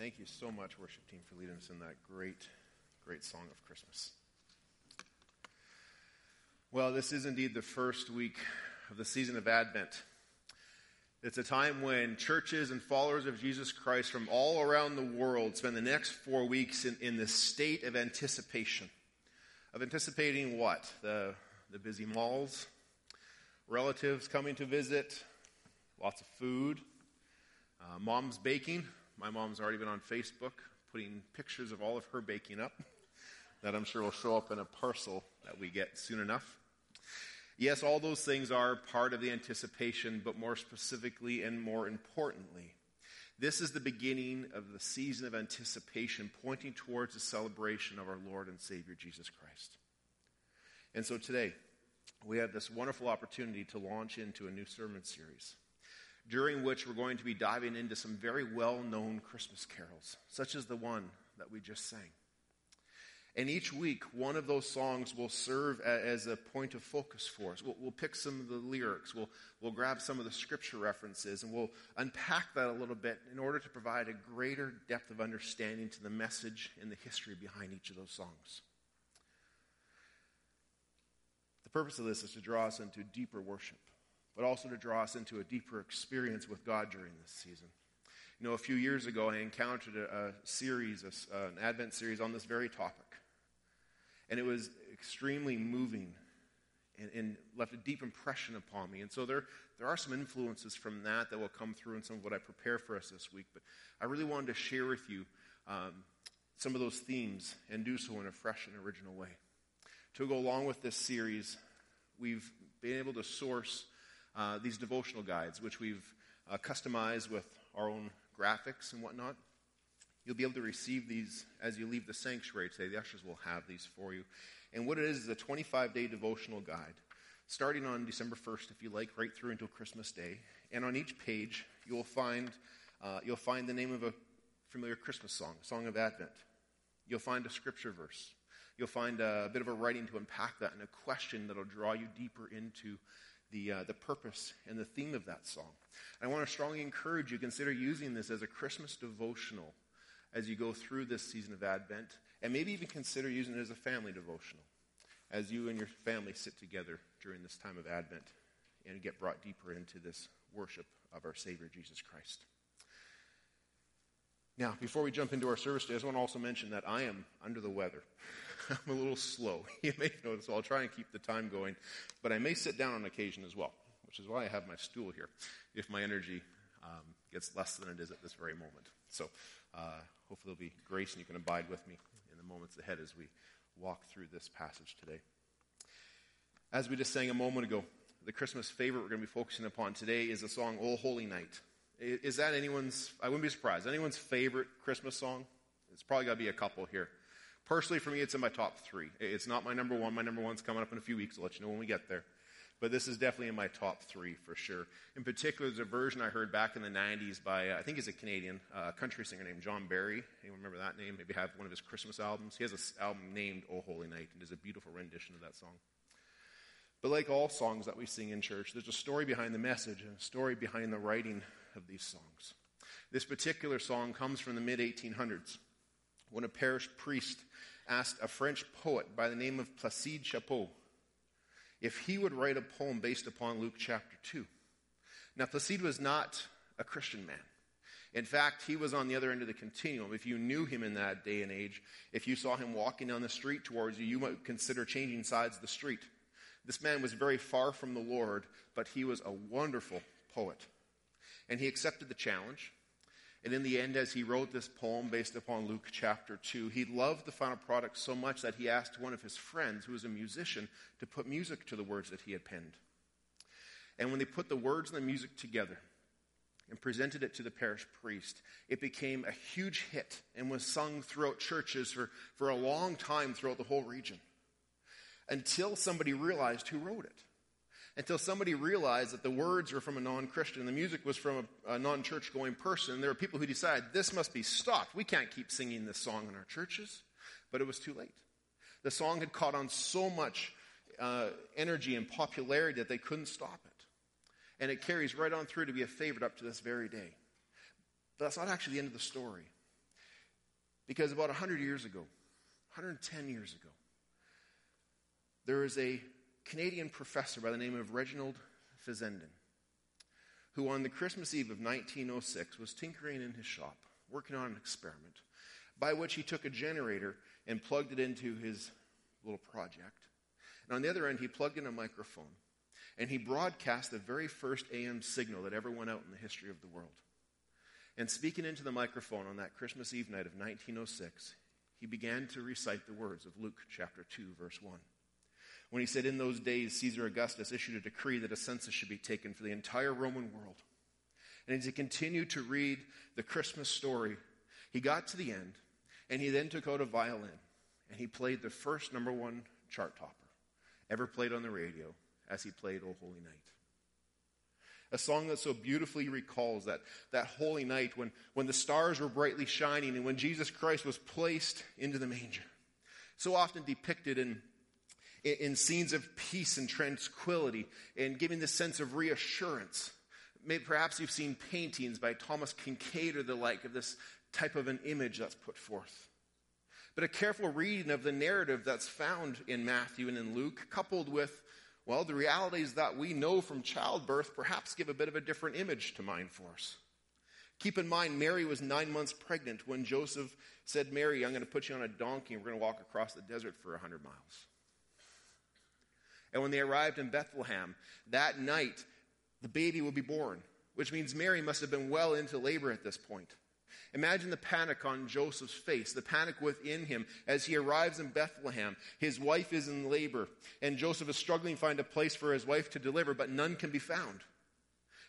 Thank you so much, worship team, for leading us in that great, great song of Christmas. Well, this is indeed the first week of the season of Advent. It's a time when churches and followers of Jesus Christ from all around the world spend the next four weeks in, in this state of anticipation. Of anticipating what? The, the busy malls, relatives coming to visit, lots of food, uh, mom's baking. My mom's already been on Facebook putting pictures of all of her baking up that I'm sure will show up in a parcel that we get soon enough. Yes, all those things are part of the anticipation, but more specifically and more importantly, this is the beginning of the season of anticipation pointing towards the celebration of our Lord and Savior Jesus Christ. And so today, we have this wonderful opportunity to launch into a new sermon series during which we're going to be diving into some very well known Christmas carols, such as the one that we just sang. And each week, one of those songs will serve as a point of focus for us. We'll, we'll, pick some of the lyrics, we'll, we'll grab some of the scripture references, and we'll unpack that a little bit in order to provide a greater depth of understanding to the message and the history behind each of those songs. The purpose of this is to draw us into deeper worship but also to draw us into a deeper experience with God during this season. You know, a few years ago, I encountered a, a series, a, uh, an Advent series on this very topic. And it was extremely moving and, and, left a deep impression upon me. And so there, there are some influences from that that will come through in some of what I prepare for us this week. But I really wanted to share with you um, some of those themes and do so in a fresh and original way. To go along with this series, we've been able to source uh, these devotional guides, which we've uh, customized with our own graphics and whatnot. You'll be able to receive these as you leave the sanctuary today. The ushers will have these for you. And what it is is a 25 day devotional guide, starting on December 1st, if you like, right through until Christmas Day. And on each page, you'll find, uh, you'll find the name of a familiar Christmas song, a song of Advent. You'll find a scripture verse. You'll find a bit of a writing to unpack that and a question that'll draw you deeper into the, uh, the purpose and the theme of that song. I want to strongly encourage you consider using this as a Christmas devotional as you go through this season of Advent, and maybe even consider using it as a family devotional as you and your family sit together during this time of Advent and get brought deeper into this worship of our Savior Jesus Christ. Now, before we jump into our service today, I just want to also mention that I am under the weather. I'm a little slow. You may notice, so I'll try and keep the time going. But I may sit down on occasion as well, which is why I have my stool here, if my energy um, gets less than it is at this very moment. So uh, hopefully there'll be grace and you can abide with me in the moments ahead as we walk through this passage today. As we just sang a moment ago, the Christmas favorite we're going to be focusing upon today is the song "O Holy Night." Is that anyone's? I wouldn't be surprised. Anyone's favorite Christmas song? It's probably got to be a couple here. Personally, for me, it's in my top three. It's not my number one. My number one's coming up in a few weeks. I'll let you know when we get there. But this is definitely in my top three for sure. In particular, there's a version I heard back in the 90s by, uh, I think he's a Canadian uh, country singer named John Berry. Anyone remember that name? Maybe have one of his Christmas albums. He has an album named Oh Holy Night, and is a beautiful rendition of that song. But like all songs that we sing in church, there's a story behind the message and a story behind the writing of these songs. This particular song comes from the mid 1800s when a parish priest asked a French poet by the name of Placide Cappeau if he would write a poem based upon Luke chapter 2. Now, Placide was not a Christian man. In fact, he was on the other end of the continuum. If you knew him in that day and age, if you saw him walking down the street towards you, you might consider changing sides of the street. This man was very far from the Lord, but he was a wonderful poet. And he accepted the challenge. And in the end, as he wrote this poem based upon Luke chapter 2, he loved the final product so much that he asked one of his friends, who was a musician, to put music to the words that he had penned. And when they put the words and the music together and presented it to the parish priest, it became a huge hit and was sung throughout churches for, for a long time throughout the whole region until somebody realized who wrote it until somebody realized that the words were from a non Christian, the music was from a, a non church going person. And there were people who decided this must be stopped. We can't keep singing this song in our churches. But it was too late. The song had caught on so much uh, energy and popularity that they couldn't stop it. And it carries right on through to be a favorite up to this very day. But that's not actually the end of the story. Because about 100 years ago, 110 years ago, there was a Canadian professor by the name of Reginald Fessenden who, on the Christmas Eve of 1906, was tinkering in his shop, working on an experiment by which he took a generator and plugged it into his little project. And on the other end, he plugged in a microphone and he broadcast the very first AM signal that ever went out in the history of the world. And speaking into the microphone on that Christmas Eve night of 1906, he began to recite the words of Luke chapter 2, verse 1. When he said, In those days, Caesar Augustus issued a decree that a census should be taken for the entire Roman world. And as he continued to read the Christmas story, he got to the end, and he then took out a violin, and he played the first number one chart topper ever played on the radio as he played O Holy Night. A song that so beautifully recalls that, that holy night when, when the stars were brightly shining and when Jesus Christ was placed into the manger. So often depicted in, in, in scenes of peace and tranquility and giving the sense of reassurance. Maybe perhaps you've seen paintings by Thomas Kinkade or the like of this type of an image that's put forth. But a careful reading of the narrative that's found in Matthew and in Luke, coupled with well, the realities that we know from childbirth perhaps give a bit of a different image to mind for us. Keep in mind, Mary was nine months pregnant when Joseph said, Mary, I'm going to put you on a donkey and we're going to walk across the desert for 100 miles. And when they arrived in Bethlehem, that night, the baby will be born, which means Mary must have been well into labor at this point. Imagine the panic on Joseph's face, the panic within him as he arrives in Bethlehem. His wife is in labor, and Joseph is struggling to find a place for his wife to deliver, but none can be found.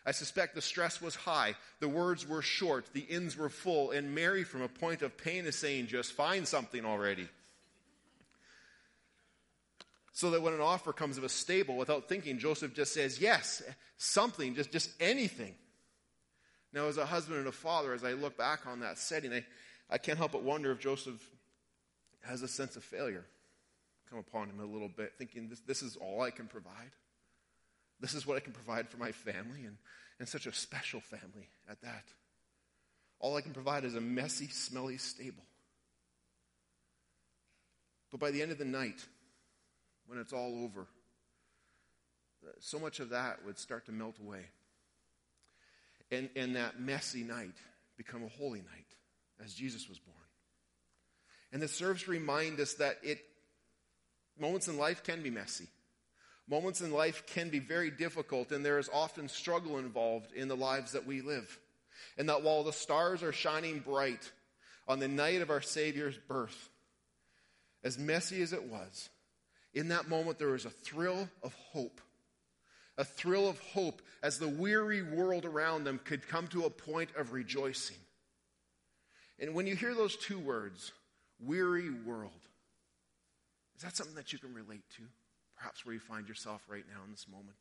I suspect the stress was high, the words were short, the inns were full, and Mary, from a point of pain, is saying, Just find something already. So that when an offer comes of a stable, without thinking, Joseph just says, Yes, something, just, just anything. Now, as a husband and a father, as I look back on that setting, I, I can't help but wonder if Joseph has a sense of failure come upon him a little bit, thinking, this, this is all I can provide. This is what I can provide for my family, and, and such a special family at that. All I can provide is a messy, smelly stable. But by the end of the night, when it's all over, so much of that would start to melt away and, and that messy night become a holy night as Jesus was born. And this serves to remind us that it moments in life can be messy. Moments in life can be very difficult, and there is often struggle involved in the lives that we live. And that while the stars are shining bright on the night of our Savior's birth, as messy as it was, in that moment there was a thrill of hope a thrill of hope as the weary world around them could come to a point of rejoicing. And when you hear those two words, weary world, is that something that you can relate to? Perhaps where you find yourself right now in this moment.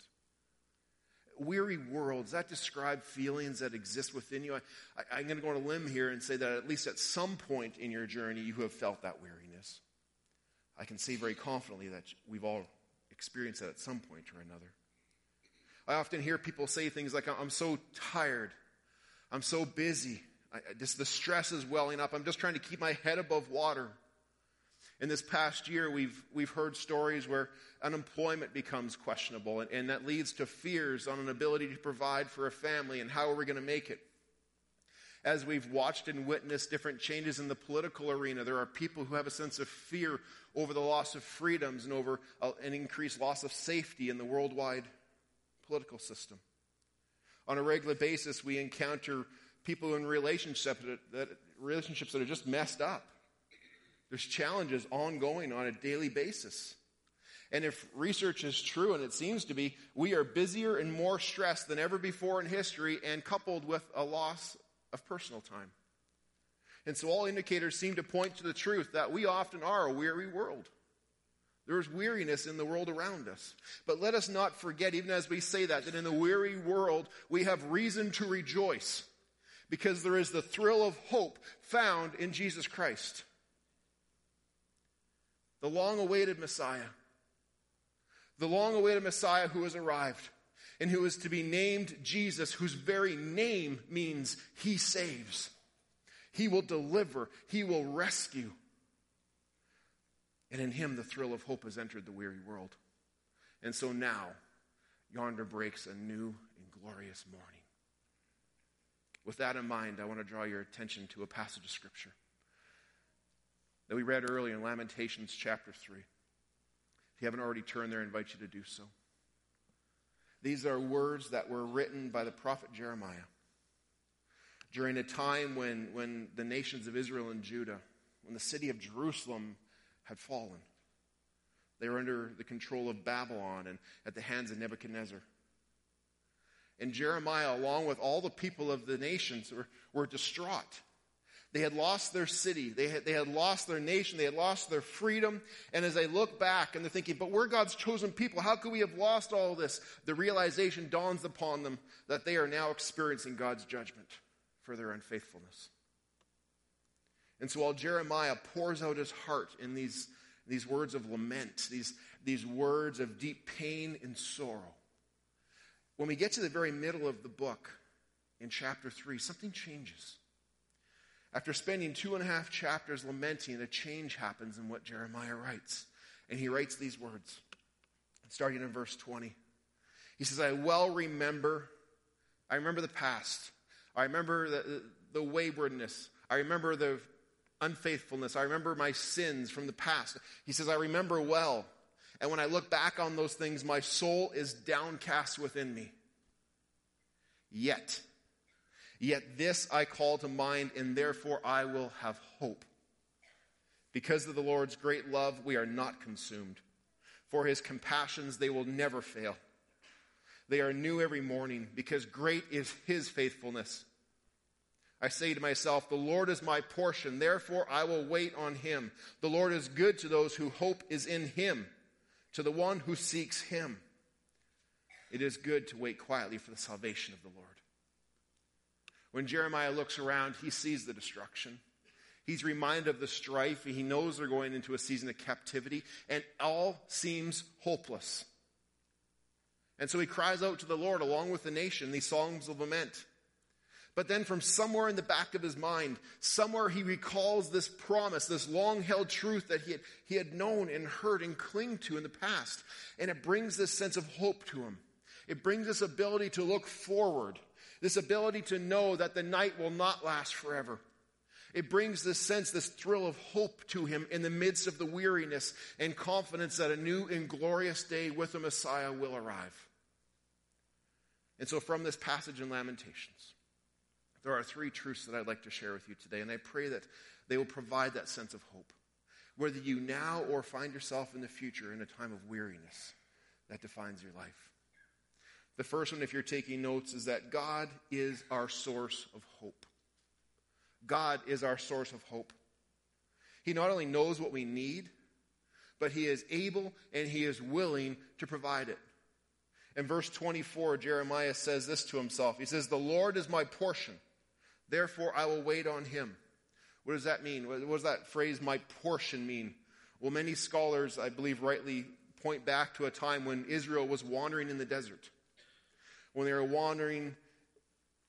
Weary world, does that describe feelings that exist within you? I, am going to go on a limb here and say that at least at some point in your journey, you have felt that weariness. I can say very confidently that we've all experienced that at some point or another. I often hear people say things like, I'm so tired. I'm so busy. I, just the stress is welling up. I'm just trying to keep my head above water. In this past year, we've, we've heard stories where unemployment becomes questionable, and, and that leads to fears on an ability to provide for a family and how are we going to make it. As we've watched and witnessed different changes in the political arena, there are people who have a sense of fear over the loss of freedoms and over uh, an increased loss of safety in the worldwide political system. On a regular basis, we encounter people in relationships that, that, relationships that are just messed up. There's challenges ongoing on a daily basis. And if research is true, and it seems to be, we are busier and more stressed than ever before in history, and coupled with a loss of personal time. And so all indicators seem to point to the truth that we often are a weary world. There is weariness in the world around us. But let us not forget, even as we say that, that in the weary world we have reason to rejoice because there is the thrill of hope found in Jesus Christ. The long awaited Messiah. The long awaited Messiah who has arrived and who is to be named Jesus, whose very name means he saves. He will deliver. He will rescue. And in him, the thrill of hope has entered the weary world. And so now, yonder breaks a new and glorious morning. With that in mind, I want to draw your attention to a passage of Scripture that we read earlier in Lamentations chapter 3. If you haven't already turned there, I invite you to do so. These are words that were written by the prophet Jeremiah during a time when, when the nations of Israel and Judah, when the city of Jerusalem had fallen. They were under the control of Babylon and at the hands of Nebuchadnezzar. And Jeremiah, along with all the people of the nations, were, were distraught. They had lost their city. They had, they had lost their nation. They had lost their freedom. And as they look back and they're thinking, but we're God's chosen people. How could we have lost all this? The realization dawns upon them that they are now experiencing God's judgment for their unfaithfulness. And so while Jeremiah pours out his heart in these, these words of lament, these, these words of deep pain and sorrow, when we get to the very middle of the book, in chapter 3, something changes. After spending two and a half chapters lamenting, a change happens in what Jeremiah writes. And he writes these words, starting in verse 20. He says, I well remember, I remember the past. I remember the, the waywardness. I remember the unfaithfulness. I remember my sins from the past. He says, I remember well. And when I look back on those things, my soul is downcast within me. Yet, yet this I call to mind, and therefore I will have hope. Because of the Lord's great love, we are not consumed. For his compassions, they will never fail. They are new every morning because great is his faithfulness. I say to myself, The Lord is my portion, therefore I will wait on him. The Lord is good to those who hope is in him, to the one who seeks him. It is good to wait quietly for the salvation of the Lord. When Jeremiah looks around, he sees the destruction. He's reminded of the strife. He knows they're going into a season of captivity, and all seems hopeless. And so he cries out to the Lord along with the nation, these songs of lament. But then, from somewhere in the back of his mind, somewhere he recalls this promise, this long held truth that he had, he had known and heard and clinged to in the past. And it brings this sense of hope to him. It brings this ability to look forward, this ability to know that the night will not last forever. It brings this sense, this thrill of hope to him in the midst of the weariness and confidence that a new and glorious day with the Messiah will arrive. And so, from this passage in Lamentations, there are three truths that I'd like to share with you today, and I pray that they will provide that sense of hope. Whether you now or find yourself in the future in a time of weariness that defines your life. The first one, if you're taking notes, is that God is our source of hope. God is our source of hope. He not only knows what we need, but He is able and He is willing to provide it. In verse 24, Jeremiah says this to himself He says, The Lord is my portion, therefore I will wait on him. What does that mean? What does that phrase, my portion, mean? Well, many scholars, I believe, rightly point back to a time when Israel was wandering in the desert. When they were wandering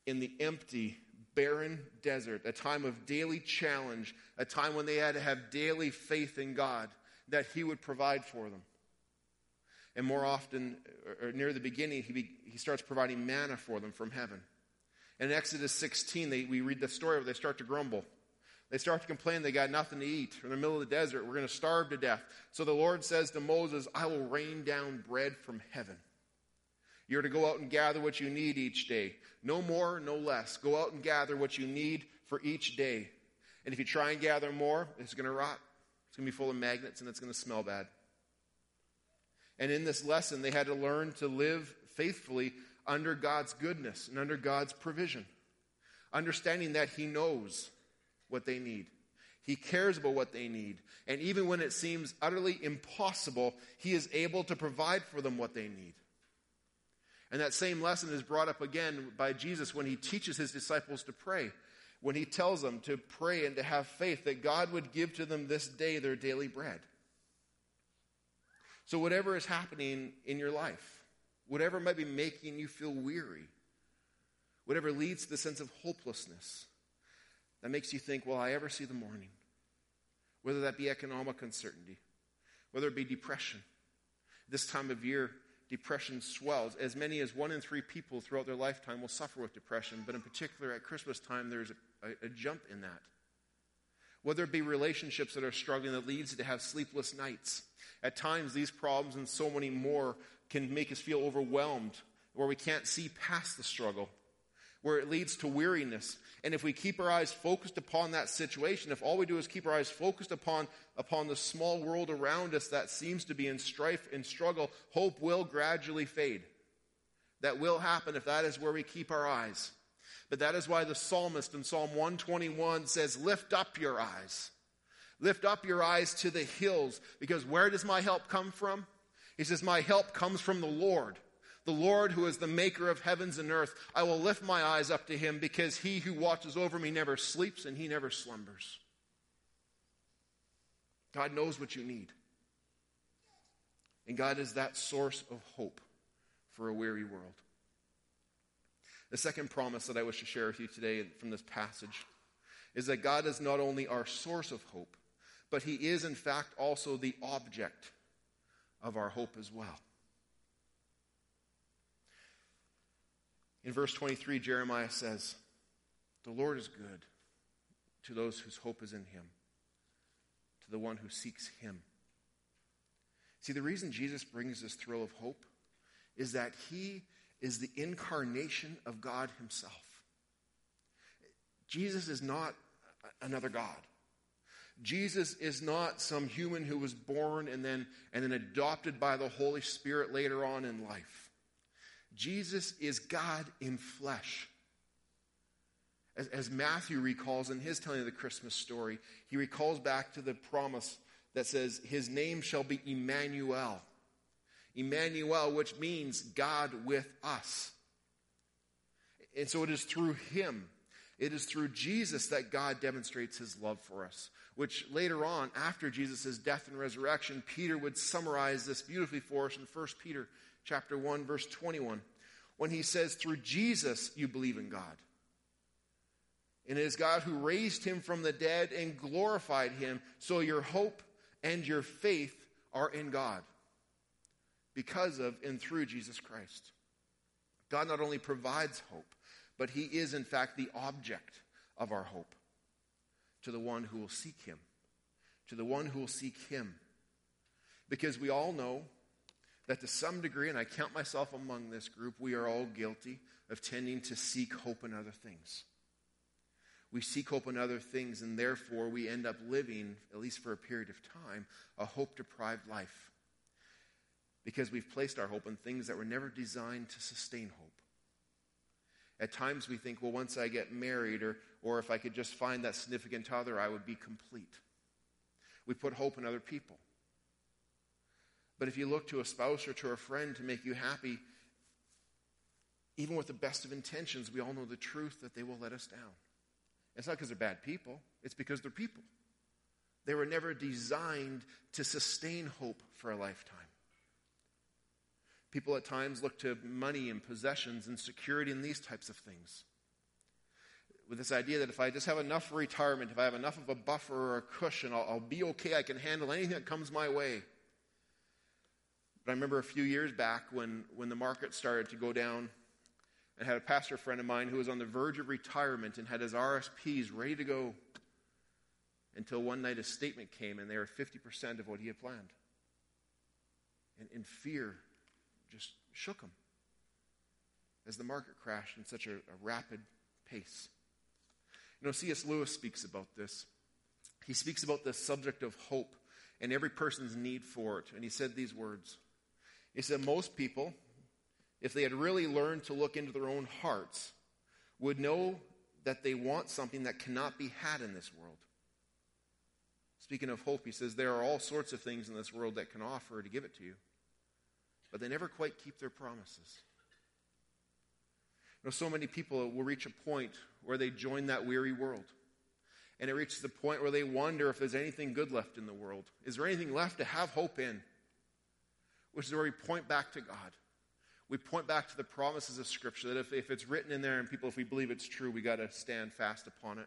in the empty, barren desert, a time of daily challenge, a time when they had to have daily faith in God that He would provide for them. And more often, or near the beginning, he, be, he starts providing manna for them from heaven. In Exodus 16, they, we read the story where they start to grumble. They start to complain they got nothing to eat. We're in the middle of the desert. We're going to starve to death. So the Lord says to Moses, I will rain down bread from heaven. You're to go out and gather what you need each day. No more, no less. Go out and gather what you need for each day. And if you try and gather more, it's going to rot. It's going to be full of magnets and it's going to smell bad. And in this lesson, they had to learn to live faithfully under God's goodness and under God's provision, understanding that He knows what they need. He cares about what they need. And even when it seems utterly impossible, He is able to provide for them what they need. And that same lesson is brought up again by Jesus when He teaches His disciples to pray. When He tells them to pray and to have faith that God would give to them this day their daily bread. So, whatever is happening in your life, whatever might be making you feel weary, whatever leads to the sense of hopelessness, that makes you think, will I ever see the morning? Whether that be economic uncertainty, whether it be depression. This time of year, depression swells. As many as one in three people throughout their lifetime will suffer with depression, but in particular at Christmas time, there's a, a, a jump in that. Whether it be relationships that are struggling that leads to have sleepless nights. At times, these problems and so many more can make us feel overwhelmed, where we can't see past the struggle where it leads to weariness. And if we keep our eyes focused upon that situation, if all we do is keep our eyes focused upon, upon the small world around us that seems to be in strife and struggle, hope will gradually fade. That will happen if that is where we keep our eyes. But that is why the psalmist in Psalm 121 says, Lift up your eyes. Lift up your eyes to the hills, because where does my help come from? He says, My help comes from the Lord the Lord, who is the maker of heavens and earth, I will lift my eyes up to him because he who watches over me never sleeps and he never slumbers. God knows what you need. And God is that source of hope for a weary world. The second promise that I wish to share with you today from this passage is that God is not only our source of hope, but He is, in fact, also the object of our hope as well. In verse 23, Jeremiah says, The Lord is good to those whose hope is in him, to the one who seeks him. See, the reason Jesus brings this thrill of hope is that he is the incarnation of God himself. Jesus is not another God. Jesus is not some human who was born and then, and then adopted by the Holy Spirit later on in life. Jesus is God in flesh. As, as, Matthew recalls in his telling of the Christmas story, he recalls back to the promise that says, His name shall be Emmanuel. Emmanuel, which means God with us. And so it is through him, it is through Jesus that God demonstrates his love for us. Which later on, after Jesus' death and resurrection, Peter would summarize this beautifully for us in 1 Peter chapter 1, verse 21, when he says, Through Jesus you believe in God. And it is God who raised him from the dead and glorified him, so your hope and your faith are in God because of and through Jesus Christ. God not only provides hope, but he is, in fact, the object of our hope to the one who will seek him. To the one who will seek him. Because we all know that to some degree, and I count myself among this group, we are all guilty of tending to seek hope in other things. We seek hope in other things, and therefore we end up living, at least for a period of time, a hope deprived life. Because we've placed our hope in things that were never designed to sustain hope. At times we think, well, once I get married, or, or if I could just find that significant other, I would be complete. We put hope in other people. But if you look to a spouse or to a friend to make you happy, even with the best of intentions, we all know the truth that they will let us down. It's not because they're bad people, it's because they're people. They were never designed to sustain hope for a lifetime. People at times look to money and possessions and security and these types of things. With this idea that if I just have enough retirement, if I have enough of a buffer or a cushion, I'll, I'll be okay. I can handle anything that comes my way. But I remember a few years back when, when the market started to go down, and had a pastor friend of mine who was on the verge of retirement and had his RSPs ready to go until one night a statement came and they were 50% of what he had planned. And, and fear just shook him as the market crashed in such a, a rapid pace. You know, C.S. Lewis speaks about this. He speaks about the subject of hope and every person's need for it. And he said these words he said most people, if they had really learned to look into their own hearts, would know that they want something that cannot be had in this world. Speaking of hope, he says there are all sorts of things in this world that can offer to give it to you, but they never quite keep their promises. You know, so many people will reach a point where they join that weary world. And it reaches the point where they wonder if there's anything good left in the world. Is there anything left to have hope in? Which is where we point back to God. We point back to the promises of Scripture that if, if it's written in there and people, if we believe it's true, we got to stand fast upon it.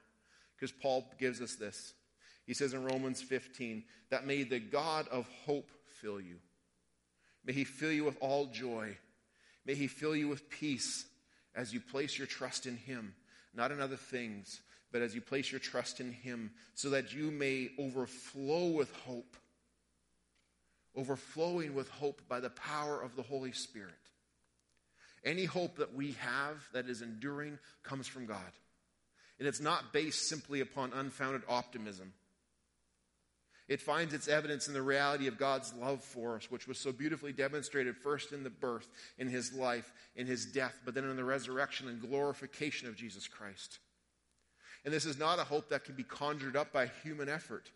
Because Paul gives us this. He says in Romans 15, that may the God of hope fill you. May he fill you with all joy. May he fill you with peace as you place your trust in him, not in other things, but as you place your trust in him, so that you may overflow with hope. Overflowing with hope by the power of the Holy Spirit. Any hope that we have that is enduring comes from God. And it's not based simply upon unfounded optimism. It finds its evidence in the reality of God's love for us, which was so beautifully demonstrated first in the birth, in his life, in his death, but then in the resurrection and glorification of Jesus Christ. And this is not a hope that can be conjured up by human effort.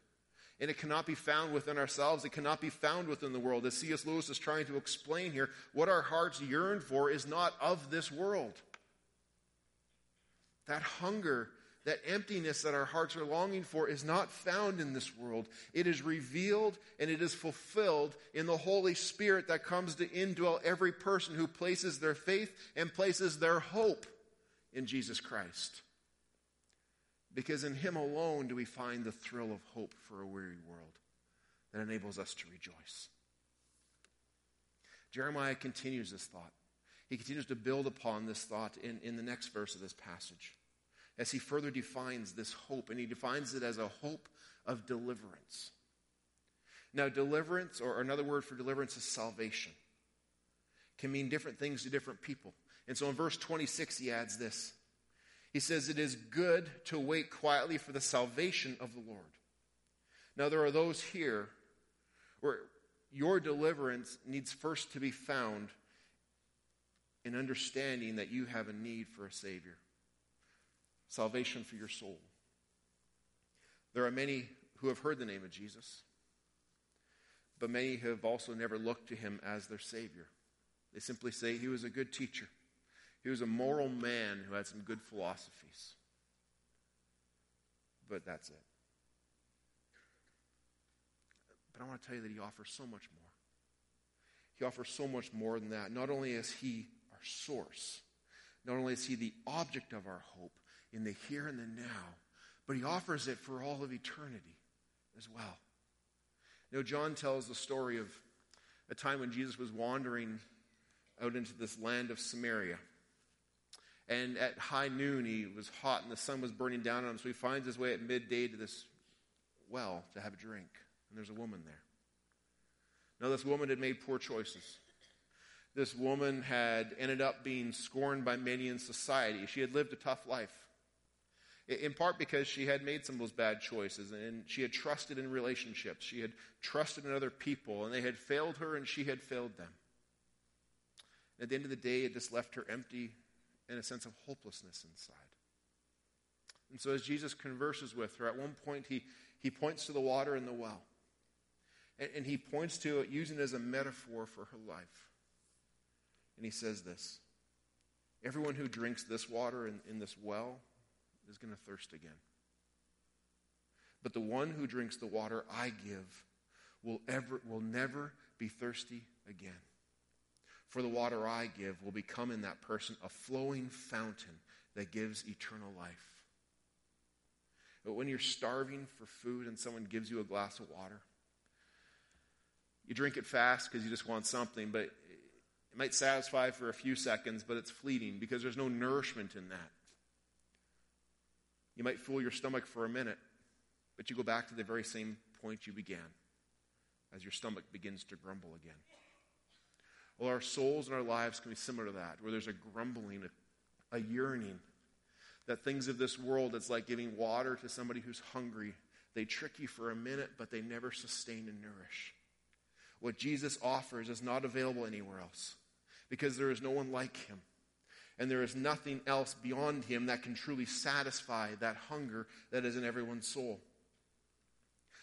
And it cannot be found within ourselves. It cannot be found within the world. As C.S. Lewis is trying to explain here, what our hearts yearn for is not of this world. That hunger that emptiness that our hearts are longing for is not found in this world. It is revealed and it is fulfilled in the Holy Spirit that comes to indwell every person who places their faith and places their hope in Jesus Christ. Because in Him alone do we find the thrill of hope for a weary world that enables us to rejoice. Jeremiah continues this thought. He continues to build upon this thought in, in the next verse of this passage as he further defines this hope, and he defines it as a hope of deliverance. Now, deliverance, or another word for deliverance, is salvation. Can mean different things to different people. And so in verse 26, he adds this. He says, It is good to wait quietly for the salvation of the Lord. Now, there are those here where your deliverance needs first to be found in understanding that you have a need for a Savior salvation for your soul. There are many who have heard the name of Jesus, but many have also never looked to him as their Savior. They simply say he was a good teacher, he was a moral man who had some good philosophies. But that's it. But I want to tell you that he offers so much more. He offers so much more than that. Not only is he our source, not only is he the object of our hope, in the here and the now, but he offers it for all of eternity as well. Know, John tells the story of a time when Jesus was wandering out into this land of Samaria. And at high noon, he was hot and the sun was burning down on him. So he finds his way at midday to this well to have a drink. And there's a woman there. Now, this woman had made poor choices. This woman had ended up being scorned by many in society. She had lived a tough life in part because she had made some of those bad choices and she had trusted in relationships. She had trusted in other people and they had failed her and she had failed them. At the end of the day, it just left her empty and a sense of hopelessness inside. And so as Jesus converses with her, at one point he, he points to the water in the well. And, and he points to it using it as a metaphor for her life. And he says this Everyone who drinks this water in, in this well is going to thirst again. But the one who drinks the water I give will, ever, will never be thirsty again. For the water I give will become in that person a flowing fountain that gives eternal life. But when you're starving for food and someone gives you a glass of water, you drink it fast because you just want something, but it might satisfy for a few seconds, but it's fleeting because there's no nourishment in that. You might fool your stomach for a minute, but you go back to the very same point you began as your stomach begins to grumble again. Well, our souls and our lives can be similar to that, where there's a grumbling, a, yearning, that things of this world, it's like giving water to somebody who's hungry. They trick you for a minute, but they never sustain and nourish. What Jesus offers is not available anywhere else because there is no one like him and there is nothing else beyond him that can truly satisfy that hunger that is in everyone's soul.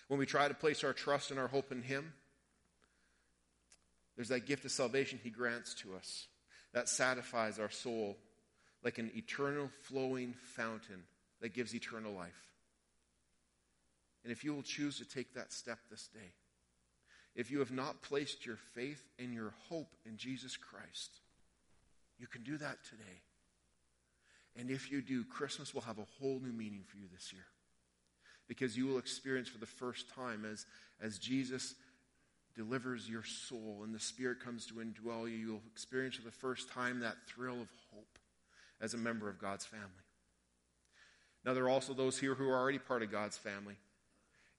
When we try to place our trust and our hope in him, there's that gift of salvation he grants to us that satisfies our soul like an eternal flowing fountain that gives eternal life. And if you will choose to take that step this day, if you have not placed your faith and your hope in Jesus Christ, you can do that today. And if you do, Christmas will have a whole new meaning for you this year. because you will experience for the first time as, as Jesus delivers your soul and the Spirit comes to indwell you, you'll experience for the first time that thrill of hope as a member of God's family. Now, there are also those here who are already part of God's family.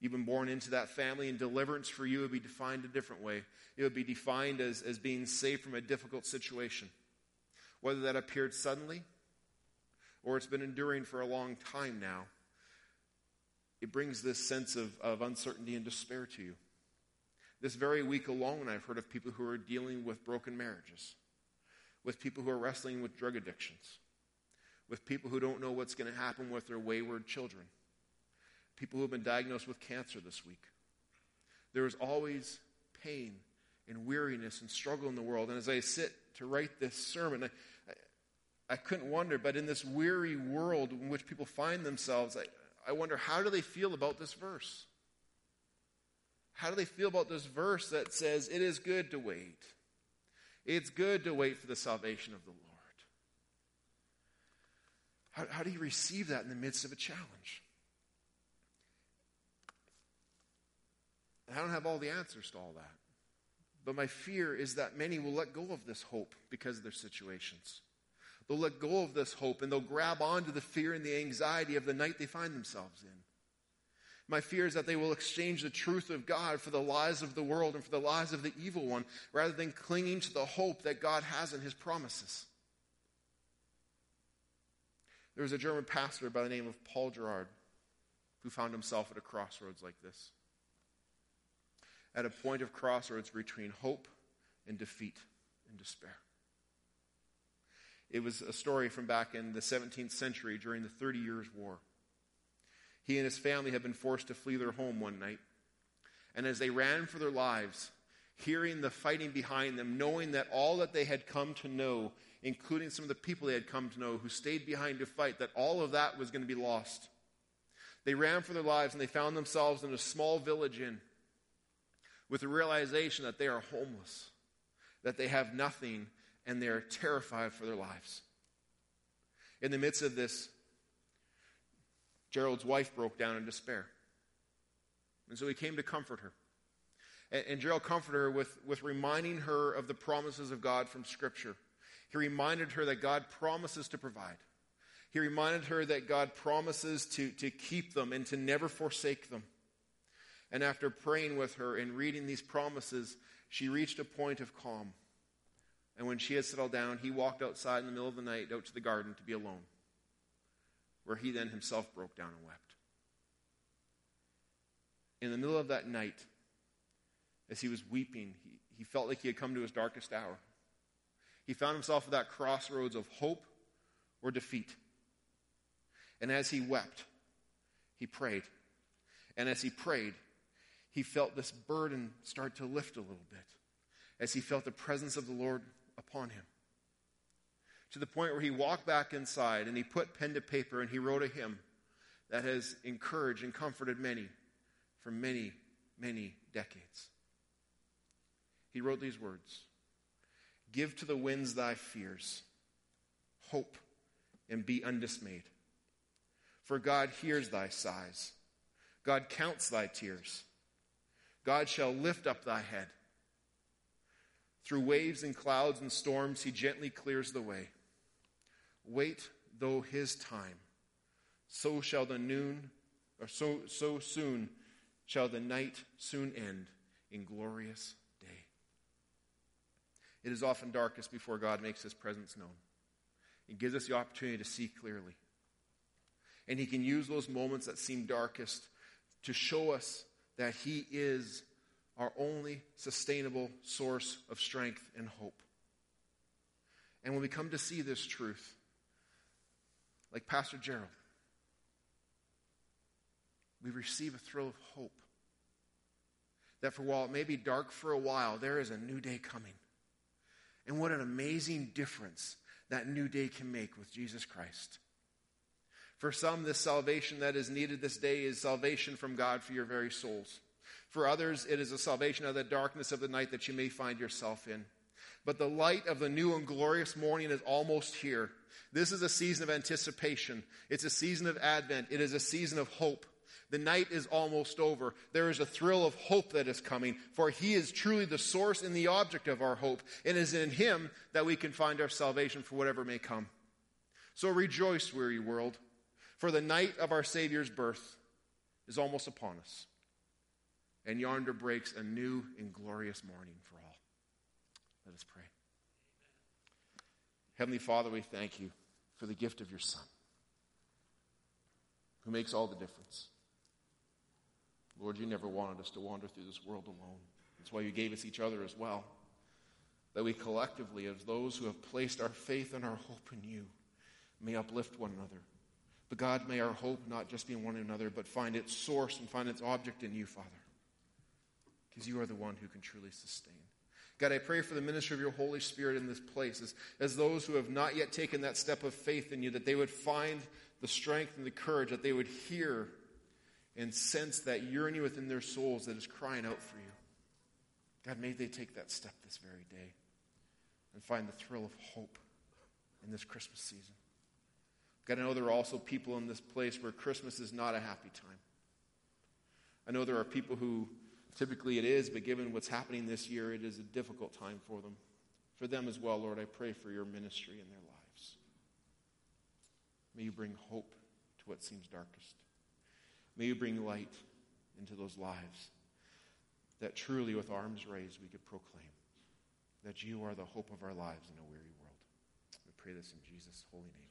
You've been born into that family, and deliverance for you would be defined a different way. It would be defined as, as being saved from a difficult situation. Whether that appeared suddenly or it's been enduring for a long time now, it brings this sense of, of uncertainty and despair to you. This very week alone, I've heard of people who are dealing with broken marriages, with people who are wrestling with drug addictions, with people who don't know what's going to happen with their wayward children, people who have been diagnosed with cancer this week. There is always pain and weariness and struggle in the world. And as I sit to write this sermon, I, I, couldn't wonder, but in this weary world in which people find themselves, I, I wonder how do they feel about this verse? How do they feel about this verse that says, It is good to wait? It's good to wait for the salvation of the Lord. How, how do you receive that in the midst of a challenge? I don't have all the answers to all that. But my fear is that many will let go of this hope because of their situations. They'll let go of this hope and they'll grab onto the fear and the anxiety of the night they find themselves in. My fear is that they will exchange the truth of God for the lies of the world and for the lies of the evil one rather than clinging to the hope that God has in his promises. There was a German pastor by the name of Paul Gerhardt who found himself at a crossroads like this. At a point of crossroads between hope and defeat and despair. It was a story from back in the 17th century during the Thirty Years' War. He and his family had been forced to flee their home one night. And as they ran for their lives, hearing the fighting behind them, knowing that all that they had come to know, including some of the people they had come to know who stayed behind to fight, that all of that was going to be lost. They ran for their lives and they found themselves in a small village inn with the realization that they are homeless, that they have nothing, and they're terrified for their lives. In the midst of this Gerald's wife broke down in despair. And so he came to comfort her. And, and Gerald comforted her with, with reminding her of the promises of God from Scripture. He reminded her that God promises to provide. He reminded her that God promises to, to keep them and to never forsake them. And after praying with her and reading these promises, she reached a point of calm. And when she had settled down, he walked outside in the middle of the night out to the garden to be alone where he then himself broke down and wept. In the middle of that night, as he was weeping, he, he felt like he had come to his darkest hour. He found himself at that crossroads of hope or defeat. And as he wept, he prayed. And as he prayed, he felt this burden start to lift a little bit as he felt the presence of the Lord upon him to the point where he walked back inside and he put pen to paper and he wrote a hymn that has encouraged and comforted many for many, many decades. He wrote these words Give to the winds thy fears, hope, and be undismayed. For God hears thy sighs, God counts thy tears. God shall lift up thy head. Through waves and clouds and storms, he gently clears the way. Wait though his time, so shall the noon, or so, so soon shall the night soon end in glorious day. It is often darkest before God makes his presence known. He gives us the opportunity to see clearly. And he can use those moments that seem darkest to show us that he is our only sustainable source of strength and hope. And when we come to see this truth, like Pastor Gerald. We receive a thrill of hope that for while it may be dark for a while, there is a new day coming. And what an amazing difference that new day can make with Jesus Christ. For some, this salvation that is needed this day is salvation from God for your very souls. For others, it is a salvation of the darkness of the night that you may find yourself in. But the light of the new and glorious morning is almost here. This is a season of anticipation. It's a season of Advent. It is a season of hope. The night is almost over. There is a thrill of hope that is coming, for He is truly the source and the object of our hope. and It is in Him that we can find our salvation for whatever may come. So rejoice, weary world, for the night of our Savior's birth is almost upon us. And yonder breaks a new and glorious morning for all. Let us pray. Heavenly Father, we thank you for the gift of your Son, who makes all the difference. Lord, you never wanted us to wander through this world alone. That's why you gave us each other as well. That we collectively, as those who have placed our faith and our hope in you, may uplift one another. But God, may our hope not just be in one another, but find its source and find its object in you, Father. Because you are the one who can truly sustain. God, I pray for the ministry of your Holy Spirit in this place as, as those who have not yet taken that step of faith in you, that they would find the strength and the courage, that they would hear and sense that yearning within their souls that is crying out for you. God, may they take that step this very day and find the thrill of hope in this Christmas season. God, I know there are also people in this place where Christmas is not a happy time. I know there are people who typically it is, but given what's happening this year, it is a difficult time for them. For them as well, Lord, I pray for your ministry in their lives. May you bring hope to what seems darkest. May you bring light into those lives that truly, with arms raised, we could proclaim that you are the hope of our lives in a weary world. We pray this in Jesus' holy name.